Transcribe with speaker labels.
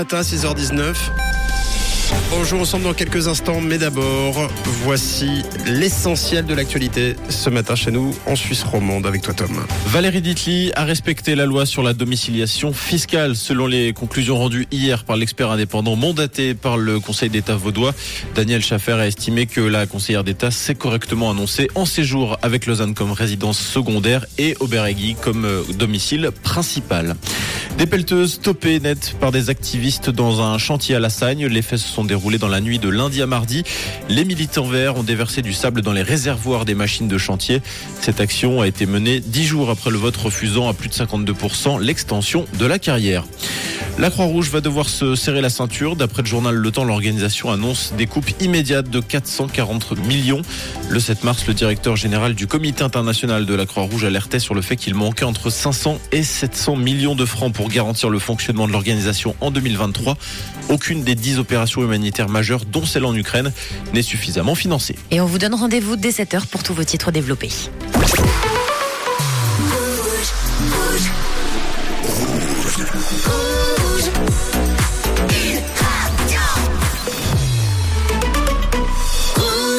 Speaker 1: Matin 6h19. On ensemble dans quelques instants, mais d'abord, voici l'essentiel de l'actualité ce matin chez nous en Suisse romande avec toi Tom.
Speaker 2: Valérie Ditli a respecté la loi sur la domiciliation fiscale selon les conclusions rendues hier par l'expert indépendant mandaté par le Conseil d'État vaudois. Daniel Schaffer a estimé que la conseillère d'État s'est correctement annoncée en séjour avec Lausanne comme résidence secondaire et Aubergui comme euh, domicile principal. Des pelleteuses topées net par des activistes dans un chantier à la Sagne. Les faits se sont déroulés dans la nuit de lundi à mardi. Les militants verts ont déversé du sable dans les réservoirs des machines de chantier. Cette action a été menée dix jours après le vote refusant à plus de 52% l'extension de la carrière. La Croix-Rouge va devoir se serrer la ceinture. D'après le journal Le Temps, l'organisation annonce des coupes immédiates de 440 millions. Le 7 mars, le directeur général du Comité international de la Croix-Rouge alertait sur le fait qu'il manquait entre 500 et 700 millions de francs pour garantir le fonctionnement de l'organisation en 2023. Aucune des 10 opérations humanitaires majeures, dont celle en Ukraine, n'est suffisamment financée.
Speaker 3: Et on vous donne rendez-vous dès 7h pour tous vos titres développés.